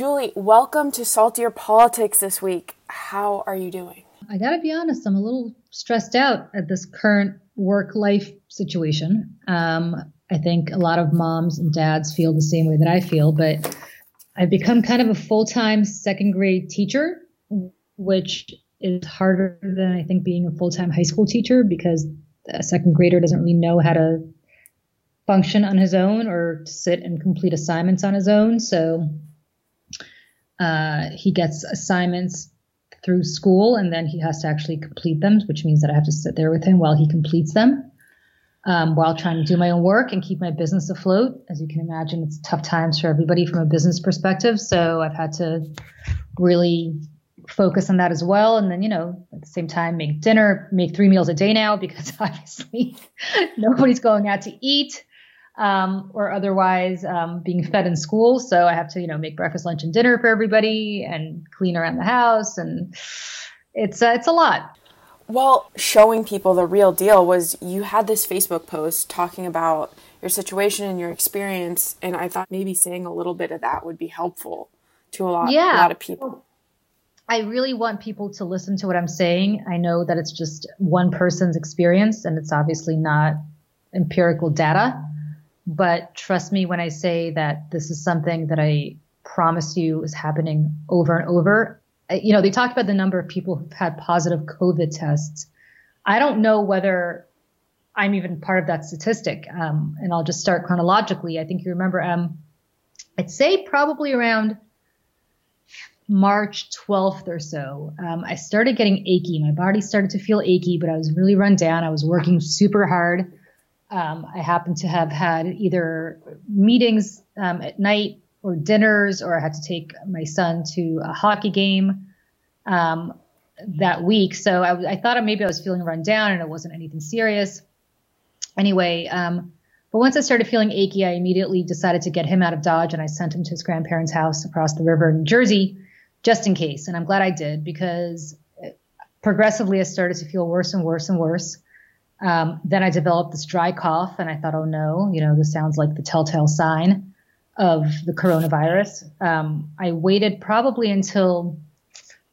Julie, welcome to Saltier Politics this week. How are you doing? I gotta be honest, I'm a little stressed out at this current work life situation. Um, I think a lot of moms and dads feel the same way that I feel, but I've become kind of a full time second grade teacher, which is harder than I think being a full time high school teacher because a second grader doesn't really know how to function on his own or sit and complete assignments on his own. So uh, he gets assignments through school and then he has to actually complete them, which means that I have to sit there with him while he completes them. Um, while trying to do my own work and keep my business afloat. As you can imagine, it's tough times for everybody from a business perspective. So I've had to really focus on that as well. And then, you know, at the same time, make dinner, make three meals a day now because obviously nobody's going out to eat um, or otherwise um, being fed in school. So I have to, you know, make breakfast, lunch, and dinner for everybody and clean around the house. And it's, uh, it's a lot. Well, showing people the real deal was you had this Facebook post talking about your situation and your experience, and I thought maybe saying a little bit of that would be helpful to a lot, yeah. a lot of people. I really want people to listen to what I'm saying. I know that it's just one person's experience, and it's obviously not empirical data. But trust me when I say that this is something that I promise you is happening over and over you know, they talked about the number of people who've had positive COVID tests. I don't know whether I'm even part of that statistic. Um, and I'll just start chronologically. I think you remember, um, I'd say probably around March 12th or so, um, I started getting achy. My body started to feel achy, but I was really run down. I was working super hard. Um, I happened to have had either meetings um, at night or dinners, or I had to take my son to a hockey game um, that week. So I, I, thought maybe I was feeling run down and it wasn't anything serious. Anyway, um, but once I started feeling achy, I immediately decided to get him out of Dodge and I sent him to his grandparents' house across the river in New Jersey, just in case. And I'm glad I did because progressively I started to feel worse and worse and worse. Um, then I developed this dry cough, and I thought, oh no, you know, this sounds like the telltale sign of the coronavirus. Um, I waited probably until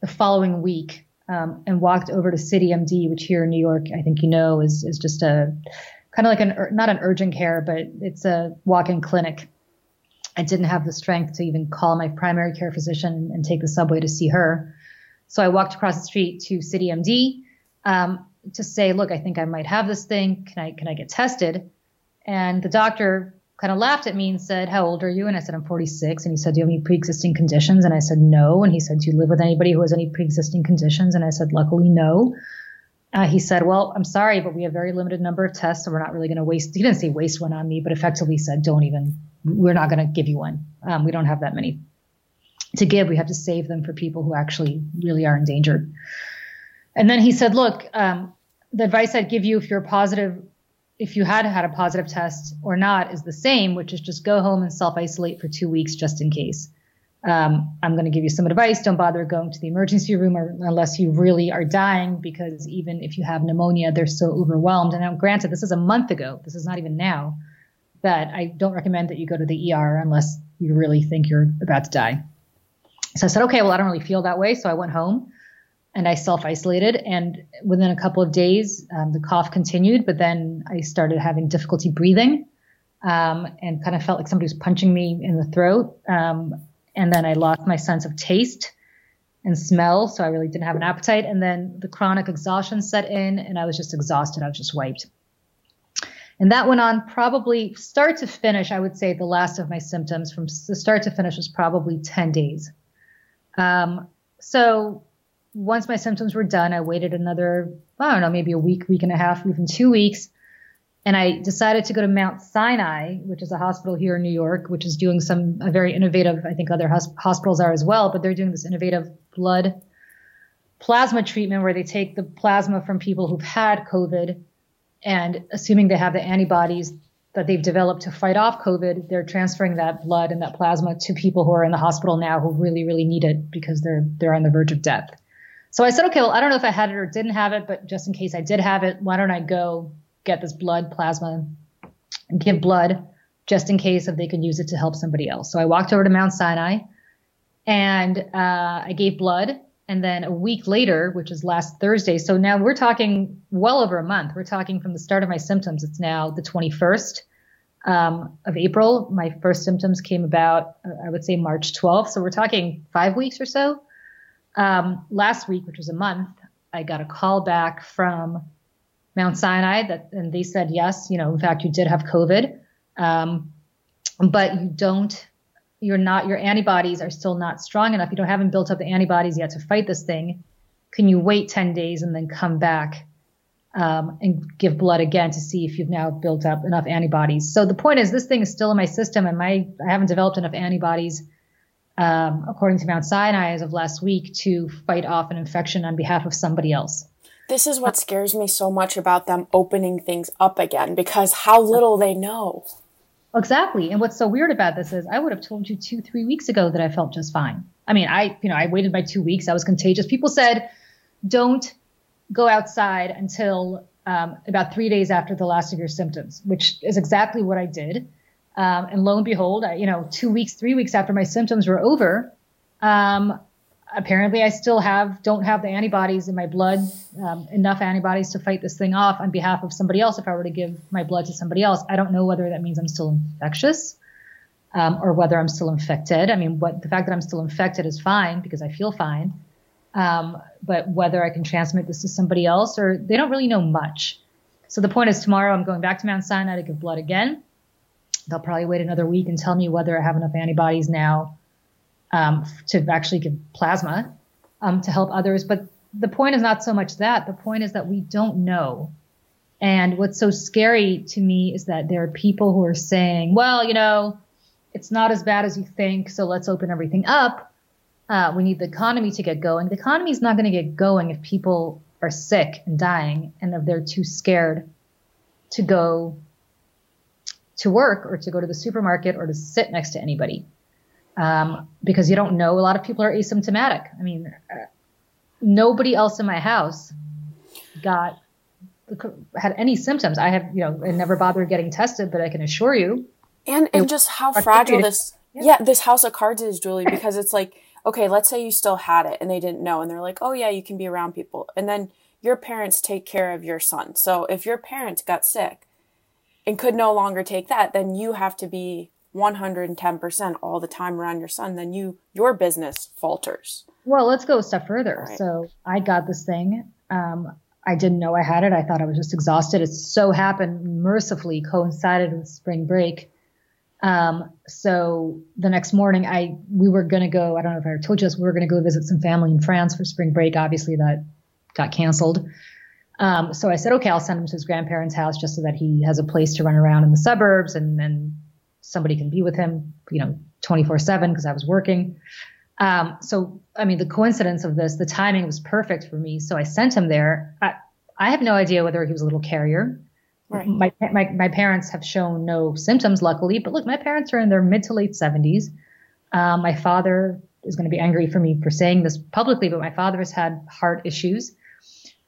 the following week um, and walked over to City MD, which here in New York, I think you know, is is just a kind of like an not an urgent care, but it's a walk-in clinic. I didn't have the strength to even call my primary care physician and take the subway to see her, so I walked across the street to City MD um, to say, "Look, I think I might have this thing. Can I can I get tested?" And the doctor kind of laughed at me and said, How old are you? And I said, I'm 46. And he said, Do you have any pre existing conditions? And I said, No. And he said, Do you live with anybody who has any pre existing conditions? And I said, Luckily, no. Uh, he said, Well, I'm sorry, but we have very limited number of tests, so we're not really going to waste. He didn't say waste one on me, but effectively said, Don't even, we're not going to give you one. Um, we don't have that many to give. We have to save them for people who actually really are endangered. And then he said, Look, um, the advice I'd give you if you're positive if you had had a positive test or not is the same, which is just go home and self isolate for two weeks just in case. Um, I'm going to give you some advice. Don't bother going to the emergency room or, unless you really are dying, because even if you have pneumonia, they're so overwhelmed. And now, granted, this is a month ago. This is not even now. That I don't recommend that you go to the ER unless you really think you're about to die. So I said, okay, well, I don't really feel that way. So I went home and I self isolated. And within a couple of days, um, the cough continued, but then I started having difficulty breathing um, and kind of felt like somebody was punching me in the throat. Um, and then I lost my sense of taste and smell, so I really didn't have an appetite. And then the chronic exhaustion set in, and I was just exhausted. I was just wiped. And that went on probably start to finish. I would say the last of my symptoms from start to finish was probably 10 days. Um, so once my symptoms were done, I waited another, I don't know, maybe a week, week and a half, even two weeks. And I decided to go to Mount Sinai, which is a hospital here in New York, which is doing some a very innovative, I think other hospitals are as well, but they're doing this innovative blood plasma treatment where they take the plasma from people who've had COVID and assuming they have the antibodies that they've developed to fight off COVID, they're transferring that blood and that plasma to people who are in the hospital now who really, really need it because they're they're on the verge of death. So I said, okay, well, I don't know if I had it or didn't have it, but just in case I did have it, why don't I go get this blood plasma and give blood just in case if they could use it to help somebody else. So I walked over to Mount Sinai And uh, I gave blood. And then a week later, which is last Thursday, so now we're talking well over a month. We're talking from the start of my symptoms. It's now the 21st um, of April. My first symptoms came about, I would say March 12th. So we're talking five weeks or so. Um, last week, which was a month, I got a call back from Mount Sinai that, and they said, yes, you know, in fact, you did have COVID, um, but you don't, you're not, your antibodies are still not strong enough. You don't haven't built up the antibodies yet to fight this thing. Can you wait 10 days and then come back um, and give blood again to see if you've now built up enough antibodies? So the point is, this thing is still in my system, and my I haven't developed enough antibodies um, according to Mount Sinai as of last week, to fight off an infection on behalf of somebody else. This is what scares me so much about them opening things up again because how little they know. Exactly. And what's so weird about this is I would have told you two, three weeks ago that I felt just fine. I mean, I, you know, I waited my two weeks. I was contagious. People said, don't go outside until um, about three days after the last of your symptoms, which is exactly what I did. Um, and lo and behold, I, you know, two weeks, three weeks after my symptoms were over, um, apparently I still have don't have the antibodies in my blood, um, enough antibodies to fight this thing off on behalf of somebody else. If I were to give my blood to somebody else, I don't know whether that means I'm still infectious um, or whether I'm still infected. I mean, what the fact that I'm still infected is fine because I feel fine. Um, but whether I can transmit this to somebody else or they don't really know much. So the point is tomorrow I'm going back to Mount Sinai to give blood again. They'll probably wait another week and tell me whether I have enough antibodies now um, to actually give plasma um, to help others. But the point is not so much that. The point is that we don't know. And what's so scary to me is that there are people who are saying, well, you know, it's not as bad as you think, so let's open everything up. Uh, we need the economy to get going. The economy is not going to get going if people are sick and dying and if they're too scared to go to work or to go to the supermarket or to sit next to anybody um, because you don't know. A lot of people are asymptomatic. I mean, uh, nobody else in my house got had any symptoms. I have, you know, I never bothered getting tested, but I can assure you. And and just how fragile this yeah. yeah, this house of cards is, Julie, because it's like, okay, let's say you still had it and they didn't know and they're like, "Oh yeah, you can be around people." And then your parents take care of your son. So if your parents got sick, and could no longer take that, then you have to be 110% all the time around your son, then you your business falters. Well, let's go a step further. Right. So I got this thing. Um, I didn't know I had it. I thought I was just exhausted. It so happened mercifully coincided with spring break. Um, so the next morning, I we were gonna go. I don't know if I told you this. We were gonna go visit some family in France for spring break. Obviously, that got canceled. Um, so I said, okay, I'll send him to his grandparents' house just so that he has a place to run around in the suburbs and then somebody can be with him, you know, 24 seven because I was working. Um, so, I mean, the coincidence of this, the timing was perfect for me. So I sent him there. I, I have no idea whether he was a little carrier. Right. My, my, my parents have shown no symptoms, luckily, but look, my parents are in their mid to late 70s. Um, my father is going to be angry for me for saying this publicly, but my father has had heart issues.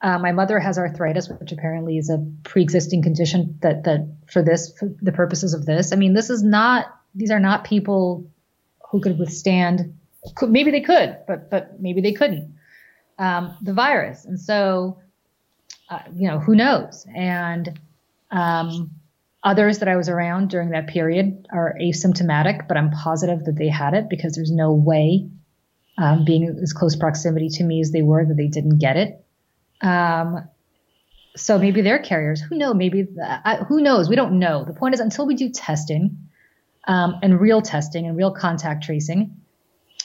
Uh, my mother has arthritis, which apparently is a pre-existing condition that that for this for the purposes of this. I mean, this is not these are not people who could withstand. Could, maybe they could, but but maybe they couldn't. Um, the virus, and so uh, you know who knows. And um, others that I was around during that period are asymptomatic, but I'm positive that they had it because there's no way, um, being as close proximity to me as they were, that they didn't get it. Um, so maybe they're carriers. Who knows? Maybe the, who knows? We don't know. The point is, until we do testing um, and real testing and real contact tracing,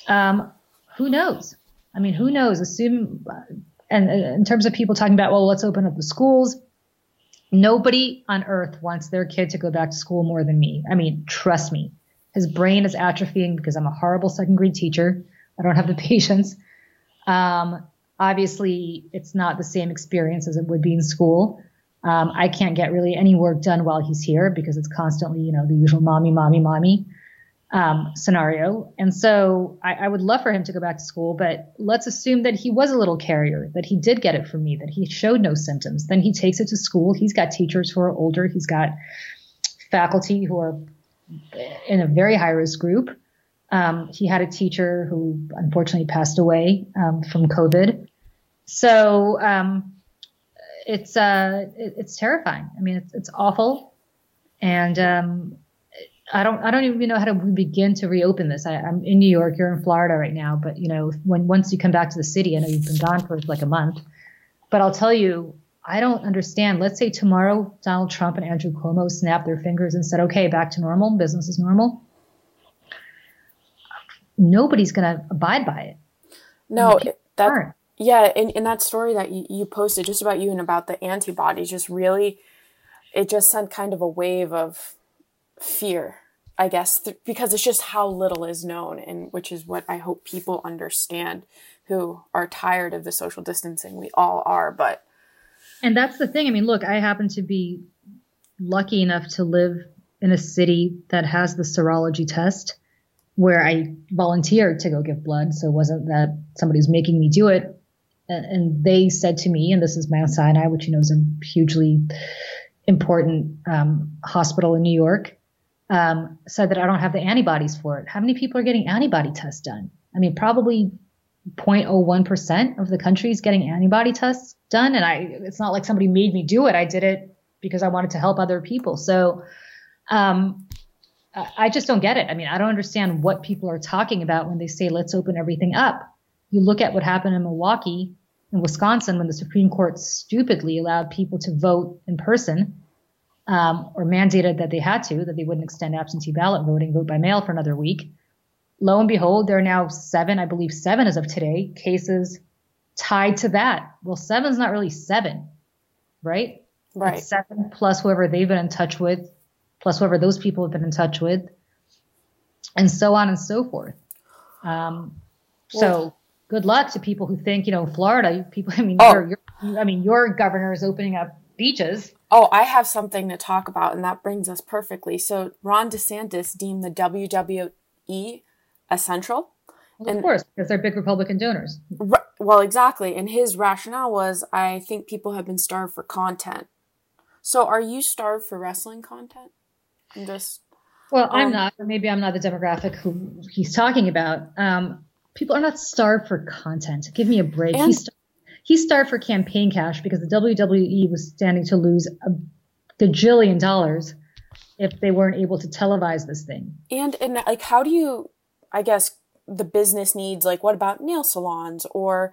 um, who knows? I mean, who knows? Assume, and uh, in terms of people talking about, well, let's open up the schools. Nobody on earth wants their kid to go back to school more than me. I mean, trust me. His brain is atrophying because I'm a horrible second grade teacher. I don't have the patience. Um, Obviously, it's not the same experience as it would be in school. Um, I can't get really any work done while he's here because it's constantly, you know, the usual mommy, mommy, mommy um, scenario. And so I, I, would love for him to go back to school, but let's assume that he was a little carrier, that he did get it from me, that he showed no symptoms. Then he takes it to school. He's got teachers who are older. He's got faculty who are in a very high risk group. Um, he had a teacher who unfortunately passed away um, from COVID. So um, it's uh, it, it's terrifying. I mean, it's, it's awful, and um, I don't I don't even know how to begin to reopen this. I, am in New York, you're in Florida right now, but you know when once you come back to the city, I know you've been gone for like a month, but I'll tell you, I don't understand. Let's say tomorrow Donald Trump and Andrew Cuomo snapped their fingers and said, "Okay, back to normal, business is normal." Nobody's going to abide by it. No, that aren't. yeah, in in that story that you, you posted just about you and about the antibodies, just really, it just sent kind of a wave of fear I guess, th- because it's just how little is known, and which is what I hope people understand who are tired of the social distancing. We all are, but. And that's the thing. I mean, look, I happen to be lucky enough to live in a city that has the serology test where I volunteered to go give blood. So it wasn't that somebody was making me do it. And they said to me, and this is Mount Sinai, which you know is a hugely important um, hospital in New York um, said that I don't have the antibodies for it. How many people are getting antibody tests done? I mean, probably 0.01% of the country is getting antibody tests done. And I, it's not like somebody made me do it. I did it because I wanted to help other people. So, um, I just don't get it. I mean, I don't understand what people are talking about when they say, let's open everything up. You look at what happened in Milwaukee, in Wisconsin, when the Supreme Court stupidly allowed people to vote in person um, or mandated that they had to, that they wouldn't extend absentee ballot voting, vote by mail for another week. Lo and behold, there are now seven, I believe seven as of today, cases tied to that. Well, seven's not really seven, right? Right. It's seven plus whoever they've been in touch with, plus whoever those people have been in touch with, and so on and so forth. Um, well, so good luck to people who think, you know, Florida, people, I mean, oh. I mean, your governor is opening up beaches. Oh, I have something to talk about, and that brings us perfectly. So, Ron DeSantis deemed the WWE essential. Well, and, of course, because they're big Republican donors. well, exactly. And his rationale was I think people have been starved for content. So, are you starved for wrestling content? I'm just. Well, I'm um, not. Maybe I'm not the demographic who he's talking about. Um, people are not starved for content. Give me a break. And, he's he starved for campaign cash because the WWE was standing to lose a gajillion dollars if they weren't able to televise this thing. And and like how do you I guess the business needs like what about nail salons or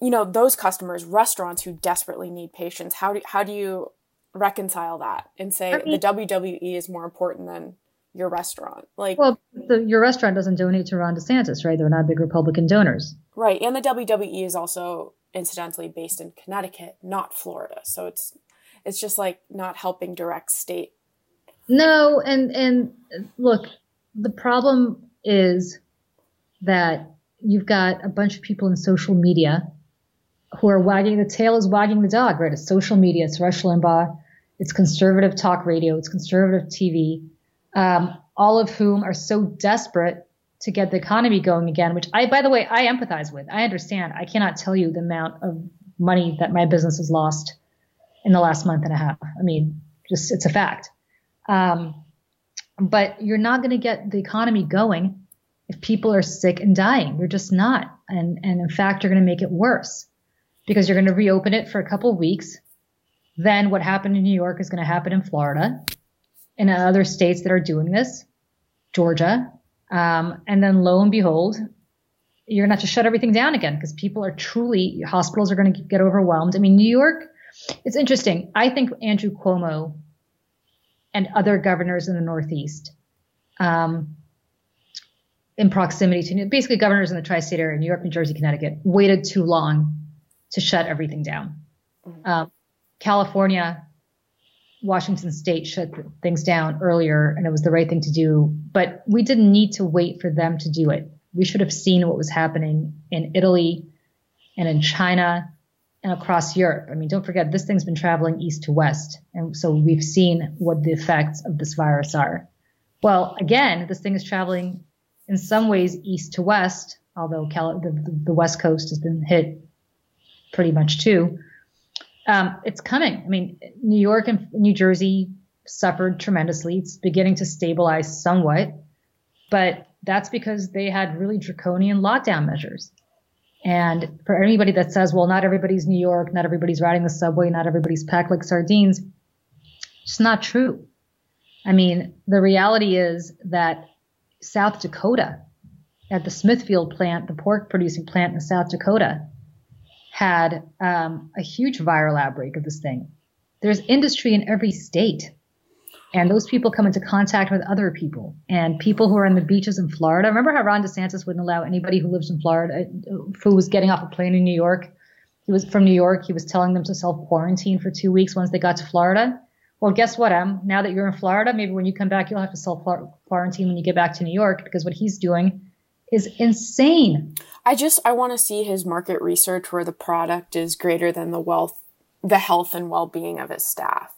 you know those customers restaurants who desperately need patients how do how do you reconcile that and say I mean, the WWE is more important than your restaurant like well the, your restaurant doesn't donate to Ron DeSantis right they're not big Republican donors right and the WWE is also incidentally based in Connecticut, not Florida. So it's it's just like not helping direct state. No, and and look, the problem is that you've got a bunch of people in social media who are wagging the tail is wagging the dog, right? It's social media, it's Rush Limbaugh, it's conservative talk radio, it's conservative TV, um, all of whom are so desperate to get the economy going again, which I, by the way, I empathize with. I understand. I cannot tell you the amount of money that my business has lost in the last month and a half. I mean, just it's a fact. Um, but you're not going to get the economy going if people are sick and dying. You're just not. And, and in fact, you're going to make it worse because you're going to reopen it for a couple of weeks. Then what happened in New York is going to happen in Florida and other states that are doing this, Georgia, um, and then lo and behold, you're going to have to shut everything down again because people are truly, hospitals are going to get overwhelmed. I mean, New York, it's interesting. I think Andrew Cuomo and other governors in the Northeast, um, in proximity to basically governors in the tri state area, New York, New Jersey, Connecticut, waited too long to shut everything down. Mm-hmm. Um, California Washington state shut things down earlier and it was the right thing to do, but we didn't need to wait for them to do it. We should have seen what was happening in Italy and in China and across Europe. I mean, don't forget, this thing's been traveling east to west. And so we've seen what the effects of this virus are. Well, again, this thing is traveling in some ways east to west, although Cal- the, the West Coast has been hit pretty much too um, it's coming. I mean, New York and New Jersey suffered tremendously. It's beginning to stabilize somewhat, but that's because they had really draconian lockdown measures. And for anybody that says, well, not everybody's New York, not everybody's riding the subway, not everybody's packed like sardines, it's not true. I mean, the reality is that South Dakota, at the Smithfield plant, the pork producing plant in South Dakota, had um, a huge viral outbreak of this thing. There's industry in every state. And those people come into contact with other people and people who are on the beaches in Florida. Remember how Ron DeSantis wouldn't allow anybody who lives in Florida, who was getting off a plane in New York, he was from New York, he was telling them to self quarantine for two weeks once they got to Florida. Well, guess what, Em? Now that you're in Florida, maybe when you come back, you'll have to self quarantine when you get back to New York because what he's doing is insane. I just I want to see his market research where the product is greater than the wealth, the health and well being of his staff,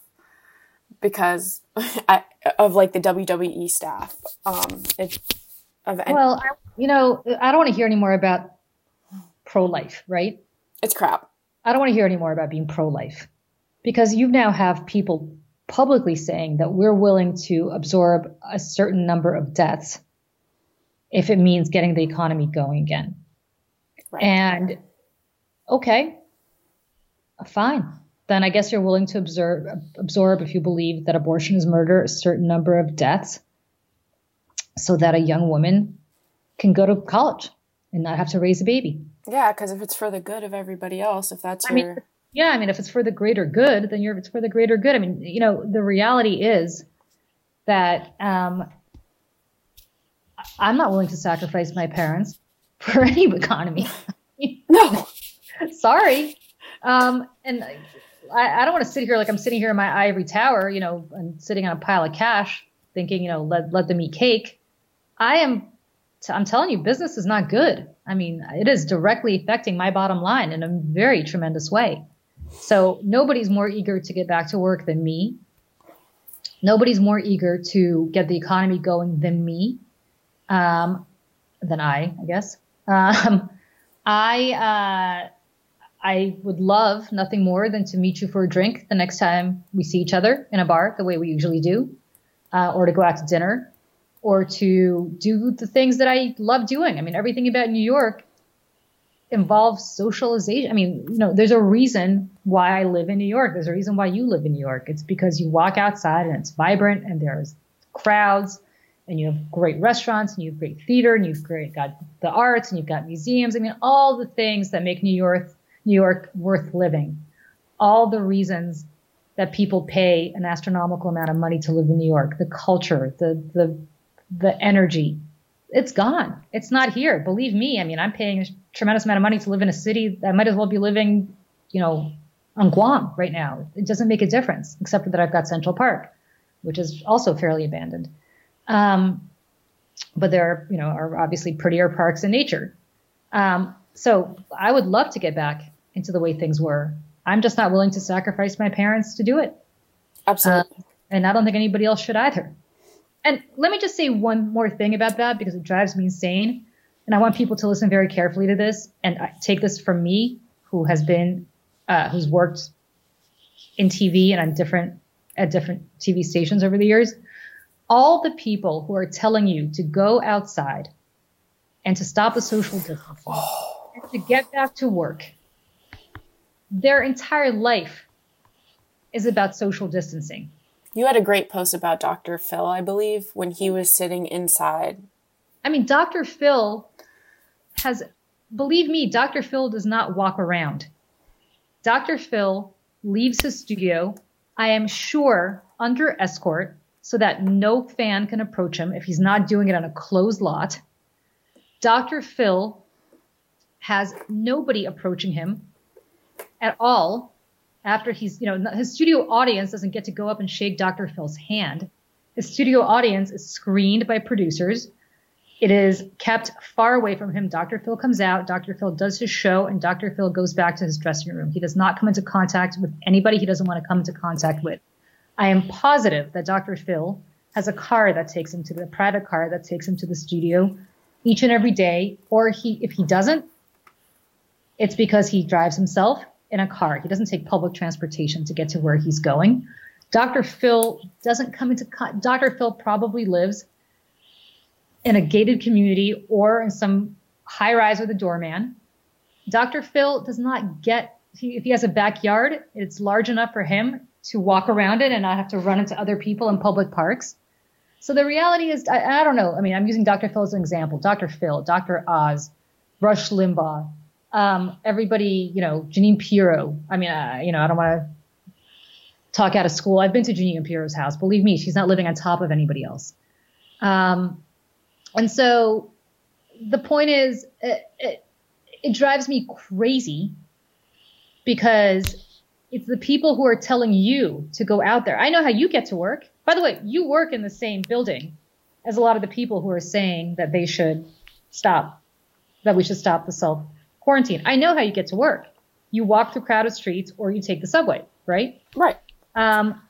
because I, of like the WWE staff. Um, it, of well, I, you know, I don't want to hear any more about pro life, right? It's crap. I don't want to hear any more about being pro life because you now have people publicly saying that we're willing to absorb a certain number of deaths if it means getting the economy going again. Right. And okay, fine. Then I guess you're willing to absorb, absorb if you believe that abortion is murder, a certain number of deaths, so that a young woman can go to college and not have to raise a baby. Yeah, because if it's for the good of everybody else, if that's I your mean, yeah, I mean, if it's for the greater good, then you're, it's for the greater good. I mean, you know, the reality is that um, I'm not willing to sacrifice my parents for any economy. no, sorry. Um, and I, I don't want to sit here like I'm sitting here in my ivory tower, you know, and sitting on a pile of cash, thinking, you know, let let them eat cake. I am. T- I'm telling you, business is not good. I mean, it is directly affecting my bottom line in a very tremendous way. So nobody's more eager to get back to work than me. Nobody's more eager to get the economy going than me, um, than I, I guess. Um, I uh, I would love nothing more than to meet you for a drink the next time we see each other in a bar, the way we usually do, uh, or to go out to dinner, or to do the things that I love doing. I mean, everything about New York involves socialization. I mean, you know, there's a reason why I live in New York. There's a reason why you live in New York. It's because you walk outside and it's vibrant and there's crowds and you have great restaurants and you have great theater and you've great, got the arts and you've got museums. I mean, all the things that make New York, New York worth living. All the reasons that people pay an astronomical amount of money to live in New York, the culture, the, the, the energy, it's gone. It's not here. Believe me. I mean, I'm paying a tremendous amount of money to live in a city that might as well be living, you know, on Guam right now. It doesn't make a difference, except that I've got Central Park, which is also fairly abandoned. Um, but there are, you know, are obviously prettier parks in nature. Um, so I would love to get back into the way things were. I'm just not willing to sacrifice my parents to do it. Absolutely. Uh, and I don't think anybody else should either. And let me just say one more thing about that because it drives me insane. And I want people to listen very carefully to this and take this from me, who has been, uh, who's worked in TV and on different, at different TV stations over the years. All the people who are telling you to go outside and to stop the social distancing oh. and to get back to work, their entire life is about social distancing. You had a great post about Dr. Phil, I believe, when he was sitting inside. I mean, Dr. Phil has, believe me, Dr. Phil does not walk around. Dr. Phil leaves his studio, I am sure, under escort so that no fan can approach him if he's not doing it on a closed lot. Dr. Phil has nobody approaching him at all after he's, you know, his studio audience doesn't get to go up and shake Dr. Phil's hand. His studio audience is screened by producers. It is kept far away from him. Dr. Phil comes out, Dr. Phil does his show, and Dr. Phil goes back to his dressing room. He does not come into contact with anybody he doesn't want to come into contact with. I am positive that Dr. Phil has a car that takes him to the private car that takes him to the studio each and every day. Or he, if he doesn't, it's because he drives himself in a car. He doesn't take public transportation to get to where he's going. Dr. Phil doesn't come into Dr. Phil probably lives in a gated community or in some high rise with a doorman. Dr. Phil does not get, if he has a backyard, it's large enough for him to walk around it and not have to run into other people in public parks. So the reality is, I, I don't know. I mean, I'm using Dr. Phil as an example. Dr. Phil, Dr. Oz, Rush Limbaugh, um, everybody, you know, Jeanine Pirro. I mean, you know, I don't want to talk out of school. I've been to Jeanine Pirro's house. Believe me, she's not living on top of anybody else. Um, and so the point is, it, it, it drives me crazy because it's the people who are telling you to go out there. I know how you get to work. By the way, you work in the same building as a lot of the people who are saying that they should stop, that we should stop the self quarantine. I know how you get to work. You walk through crowded streets or you take the subway, right? Right. Um,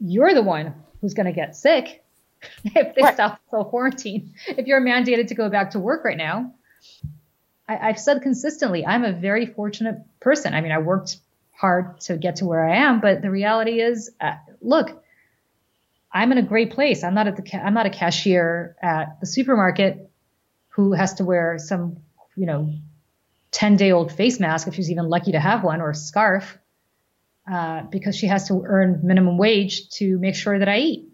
you're the one who's going to get sick if they right. stop self quarantine. If you're mandated to go back to work right now, I, have said consistently, I'm a very fortunate person. I mean, I worked hard to get to where I am, but the reality is, uh, look, I'm in a great place. I'm not at the ca- I'm not a cashier at the supermarket who has to wear some, you know, 10 day old face mask if she's even lucky to have one or a scarf uh, because she has to earn minimum wage to make sure that I eat.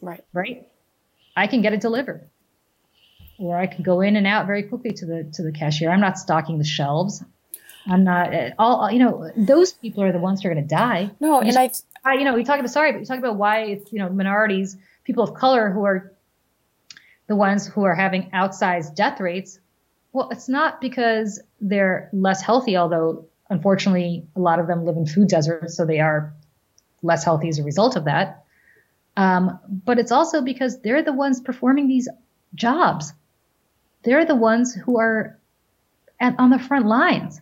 Right. Right. I can get it delivered, or I can go in and out very quickly to the to the cashier. I'm not stocking the shelves. I'm not all. You know, those people are the ones who are going to die. No, and, and I, I, you know, we talk about sorry, but we talk about why it's you know minorities, people of color who are the ones who are having outsized death rates. Well, it's not because they're less healthy, although unfortunately a lot of them live in food deserts, so they are less healthy as a result of that. Um, but it's also because they're the ones performing these jobs. They're the ones who are at, on the front lines.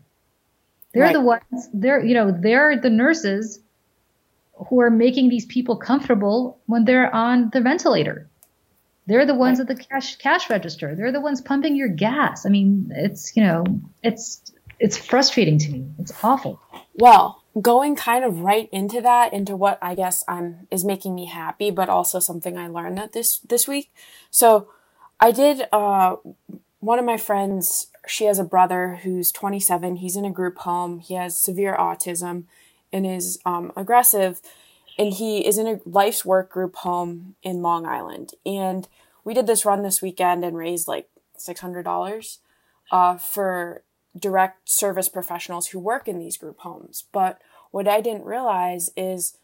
They're right. the ones, they're, you know, they're the nurses who are making these people comfortable when they're on the ventilator. They're the ones at the cash cash register. They're the ones pumping your gas. I mean, it's you know, it's it's frustrating to me. It's awful. Well, going kind of right into that, into what I guess I'm is making me happy, but also something I learned that this this week. So, I did. Uh, one of my friends, she has a brother who's 27. He's in a group home. He has severe autism, and is um, aggressive, and he is in a Life's WORC group home in Long Island. And we did this run this weekend and raised like six hundred dollars uh, for direct service professionals who work in these group homes. But what I didn't realize is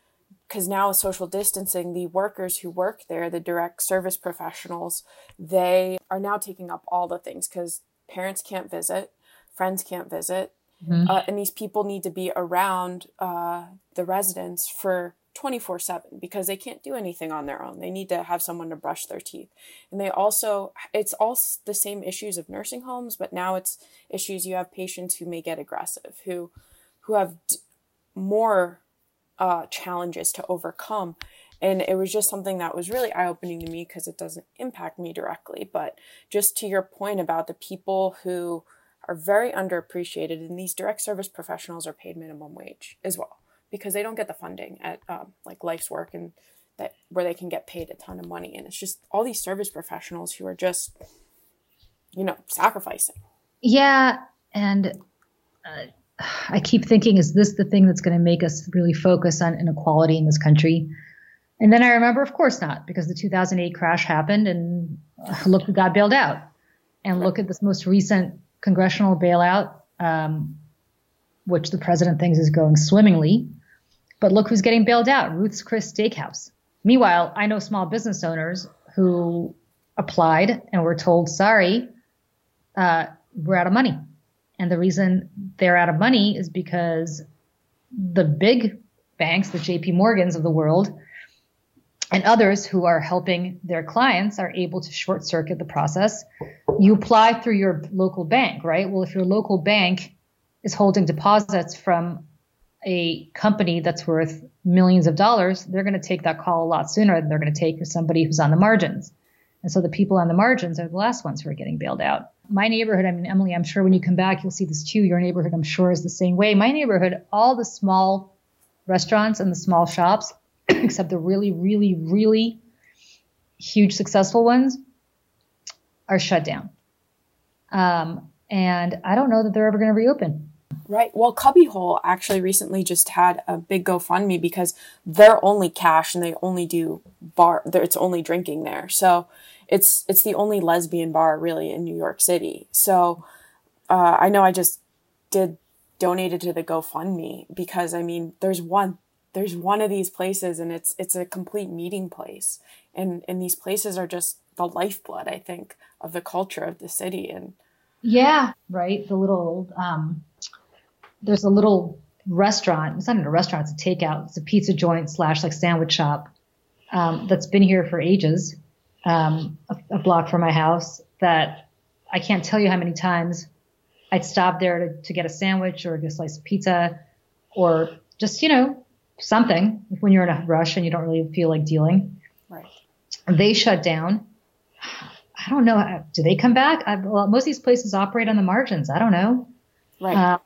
because now with social distancing, the workers who work there, the direct service professionals, they are now taking up all the things because parents can't visit, friends can't visit, mm-hmm. uh, and these people need to be around uh, the residents for 24 7 because they can't do anything on their own. They need to have someone to brush their teeth. And they also, it's all the same issues of nursing homes, but now it's issues you have patients who may get aggressive, who, who have d- more uh, challenges to overcome. And it was just something that was really eye opening to me because it doesn't impact me directly. But just to your point about the people who are very underappreciated, and these direct service professionals are paid minimum wage as well because they don't get the funding at um, like Life's WORC and that where they can get paid a ton of money and it's just all these service professionals who are just you know sacrificing yeah and uh, i keep thinking is this the thing that's going to make us really focus on inequality in this country and then i remember of course not because the 2008 crash happened and uh, look we got bailed out and look at this most recent congressional bailout um, which the president thinks is going swimmingly but look who's getting bailed out Ruth's Chris Steakhouse. Meanwhile, I know small business owners who applied and were told, sorry, uh, we're out of money. And the reason they're out of money is because the big banks, the JP Morgans of the world, and others who are helping their clients are able to short circuit the process. You apply through your local bank, right? Well, if your local bank is holding deposits from a company that's worth millions of dollars, they're going to take that call a lot sooner than they're going to take somebody who's on the margins. And so the people on the margins are the last ones who are getting bailed out. My neighborhood, I mean, Emily, I'm sure when you come back, you'll see this too. Your neighborhood, I'm sure, is the same way. My neighborhood, all the small restaurants and the small shops, except the really, really, really huge successful ones, are shut down. Um, and I don't know that they're ever going to reopen. Right. Well, Cubbyhole actually recently just had a big GoFundMe because they're only cash and they only do bar. It's only drinking there, so it's it's the only lesbian bar really in New York City. So uh, I know I just did donated to the GoFundMe because I mean there's one there's one of these places and it's it's a complete meeting place. And and these places are just the lifeblood I think of the culture of the city. And yeah right? The little um there's a little restaurant it's not a restaurant it's a takeout it's a pizza joint slash like sandwich shop um, that's been here for ages um, a, a block from my house that I can't tell you how many times I'd stop there to, to get a sandwich or a slice of pizza or just, you know, something when you're in a rush and you don't really feel like dealing. Right. They shut down. I don't know. Do they come back? I, well, most of these places operate on the margins. I don't know. Right. Uh,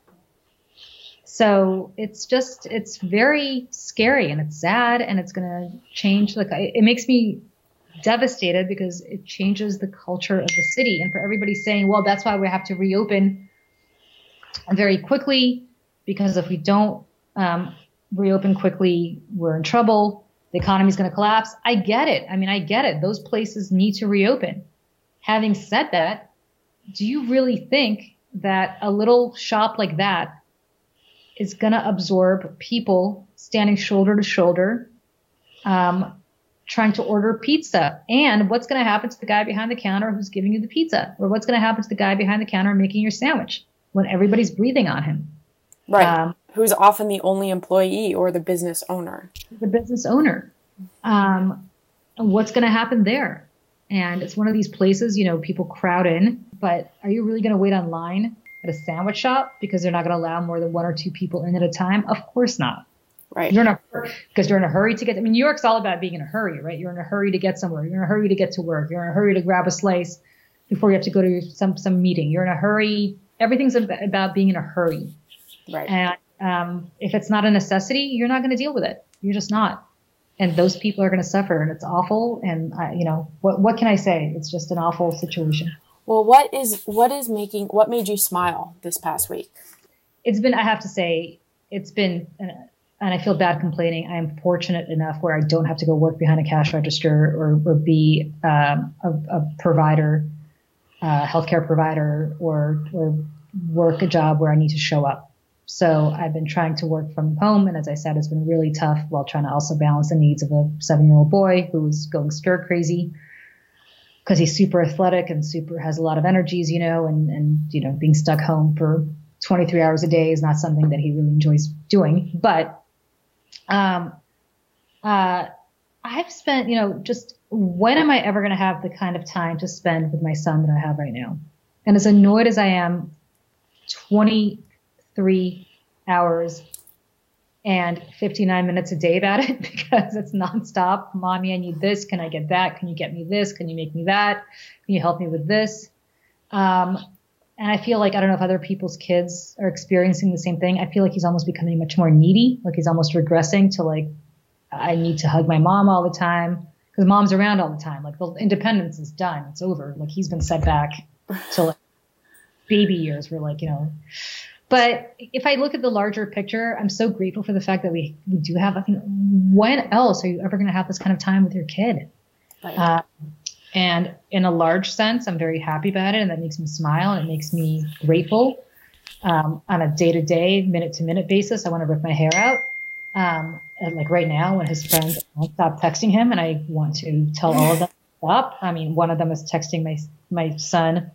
so it's just, it's very scary and it's sad and it's going to change. Like, it makes me devastated because it changes the culture of the city. And for everybody saying, well, that's why we have to reopen very quickly because if we don't um, reopen quickly, we're in trouble. The economy is going to collapse. I get it. I mean, I get it. Those places need to reopen. Having said that, do you really think that a little shop like that is going to absorb people standing shoulder to shoulder, um, trying to order pizza? And what's going to happen to the guy behind the counter who's giving you the pizza? Or what's going to happen to the guy behind the counter making your sandwich? when everybody's breathing on him. Right. Um, Who's often the only employee or the business owner. The business owner. Um, what's going to happen there? And it's one of these places, you know, people crowd in, but are you really going to wait online at a sandwich shop because they're not going to allow more than one or two people in at a time? Of course not. Right. You're in a because you're in a hurry to get. I mean, New York's all about being in a hurry, right? You're in a hurry to get somewhere. You're in a hurry to get to work. You're in a hurry to grab a slice before you have to go to some some meeting. You're in a hurry everything's about being in a hurry. Right. And um, if it's not a necessity, you're not going to deal with it. You're just not. And those people are going to suffer, and it's awful. And I, you know, what what can I say? It's just an awful situation. Well, what is what is making what made you smile this past week? It's been, I have to say, it's been, uh, and I feel bad complaining. I am fortunate enough where I don't have to go work behind a cash register or, or be um, a, a provider uh, healthcare provider or or work a job where I need to show up. So I've been trying to work from home, and as I said, it's been really tough while trying to also balance the needs of a seven-year-old boy who's going stir crazy because he's super athletic and super has a lot of energies, you know, and and you know being stuck home for 23 hours a day is not something that he really enjoys doing. But um, uh, I've spent, you know, just when am I ever going to have the kind of time to spend with my son that I have right now? And as annoyed as I am, 23 hours and 59 minutes a day about it because it's nonstop. Mommy, I need this. Can I get that? Can you get me this? Can you make me that? Can you help me with this? Um, and I feel like I don't know if other people's kids are experiencing the same thing. I feel like he's almost becoming much more needy. Like he's almost regressing to like, I need to hug my mom all the time because mom's around all the time. Like the independence is done. It's over. Like he's been set back to like baby years where like, you know, but if I look at the larger picture, I'm so grateful for the fact that we, we do have, I think, when else are you ever going to have this kind of time with your kid? Right. Uh, and in a large sense, I'm very happy about it. And that makes me smile and it makes me grateful. Um, on a day to day, minute to minute basis, I want to rip my hair out. Um, like right now when his friends stop texting him and I want to tell all of them stop. I mean, one of them is texting my, my son,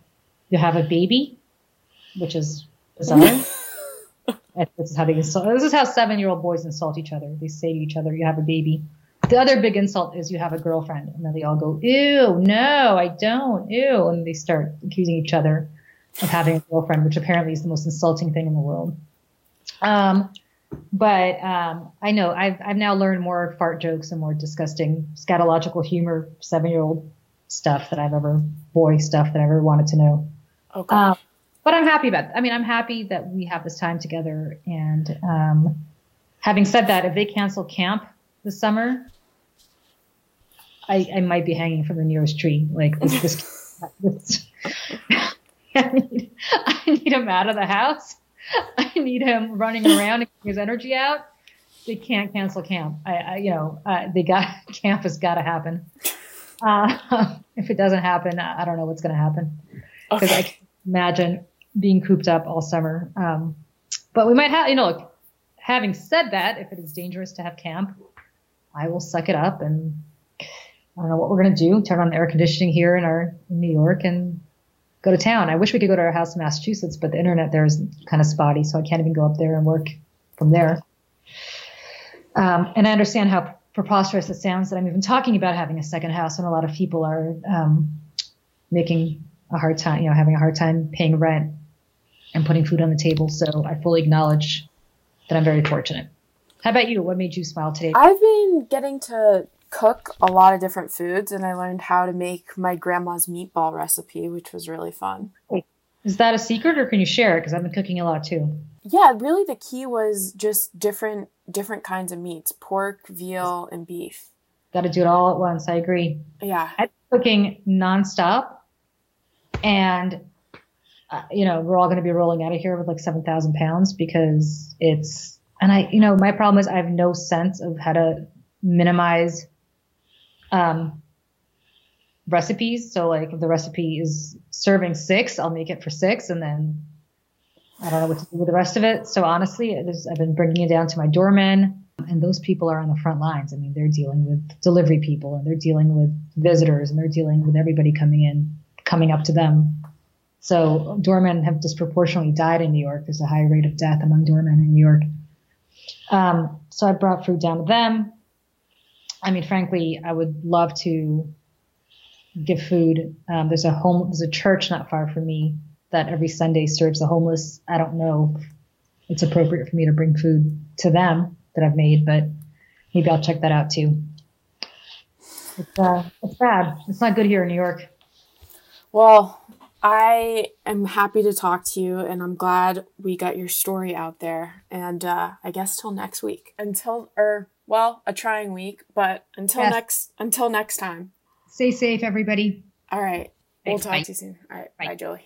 you have a baby, which is bizarre. this is how they insult, this is how seven year old boys insult each other. They say to each other, you have a baby. The other big insult is you have a girlfriend. And then they all go, ew, no, I don't, ew. And they start accusing each other of having a girlfriend, which apparently is the most insulting thing in the world. Um, but um, I know I've I've now learned more fart jokes and more disgusting scatological humor, seven year old stuff that I've ever boy stuff that I ever wanted to know. Okay. Um, but I'm happy about. It. I mean, I'm happy that we have this time together. And um, having said that, if they cancel camp this summer, I, I might be hanging from the nearest tree. Like this, this I need, I need him out of the house. I need him running around and his energy out. They can't cancel camp. I, I you know, uh, they got camp has got to happen. Uh, if it doesn't happen, I don't know what's going to happen because okay. I can imagine being cooped up all summer. Um, but we might have, you know, having said that, if it is dangerous to have camp, I will suck it up and I don't know what we're going to do. Turn on the air conditioning here in our in New York and go to town. I wish we could go to our house in Massachusetts, but the internet there is kind of spotty, so I can't even go up there and work from there. Um, and I understand how preposterous it sounds that I'm even talking about having a second house, and a lot of people are um, making a hard time, you know, having a hard time paying rent and putting food on the table. So I fully acknowledge that I'm very fortunate. How about you? What made you smile today? I've been getting to cook a lot of different foods and I learned how to make my grandma's meatball recipe, which was really fun. Is that a secret or can you share it? Because I've been cooking a lot too. Yeah, really the key was just different different kinds of meats, pork, veal, and beef. Got to do it all at once. I agree. Yeah. I'm cooking nonstop and uh, you know, we're all going to be rolling out of here with like 7,000 pounds because it's, and I, you know, my problem is I have no sense of how to minimize um, recipes. So like if the recipe is serving six, I'll make it for six and then I don't know what to do with the rest of it. So honestly, I've been bringing it down to my doormen and those people are on the front lines. I mean, they're dealing with delivery people and they're dealing with visitors and they're dealing with everybody coming in, coming up to them. So doormen have disproportionately died in New York. There's a high rate of death among doormen in New York. Um, so I brought food down to them. I mean, frankly, I would love to give food. Um, there's a home, there's a church not far from me that every Sunday serves the homeless. I don't know if it's appropriate for me to bring food to them that I've made, but maybe I'll check that out too. It's, uh, it's bad. It's not good here in New York. Well, I am happy to talk to you, and I'm glad we got your story out there. And uh, I guess till next week. Until, or well, a trying week, but until yes. next until next time. Stay safe, everybody. All right. Thanks, we'll talk bye. to you soon. All right. Bye, bye Julie.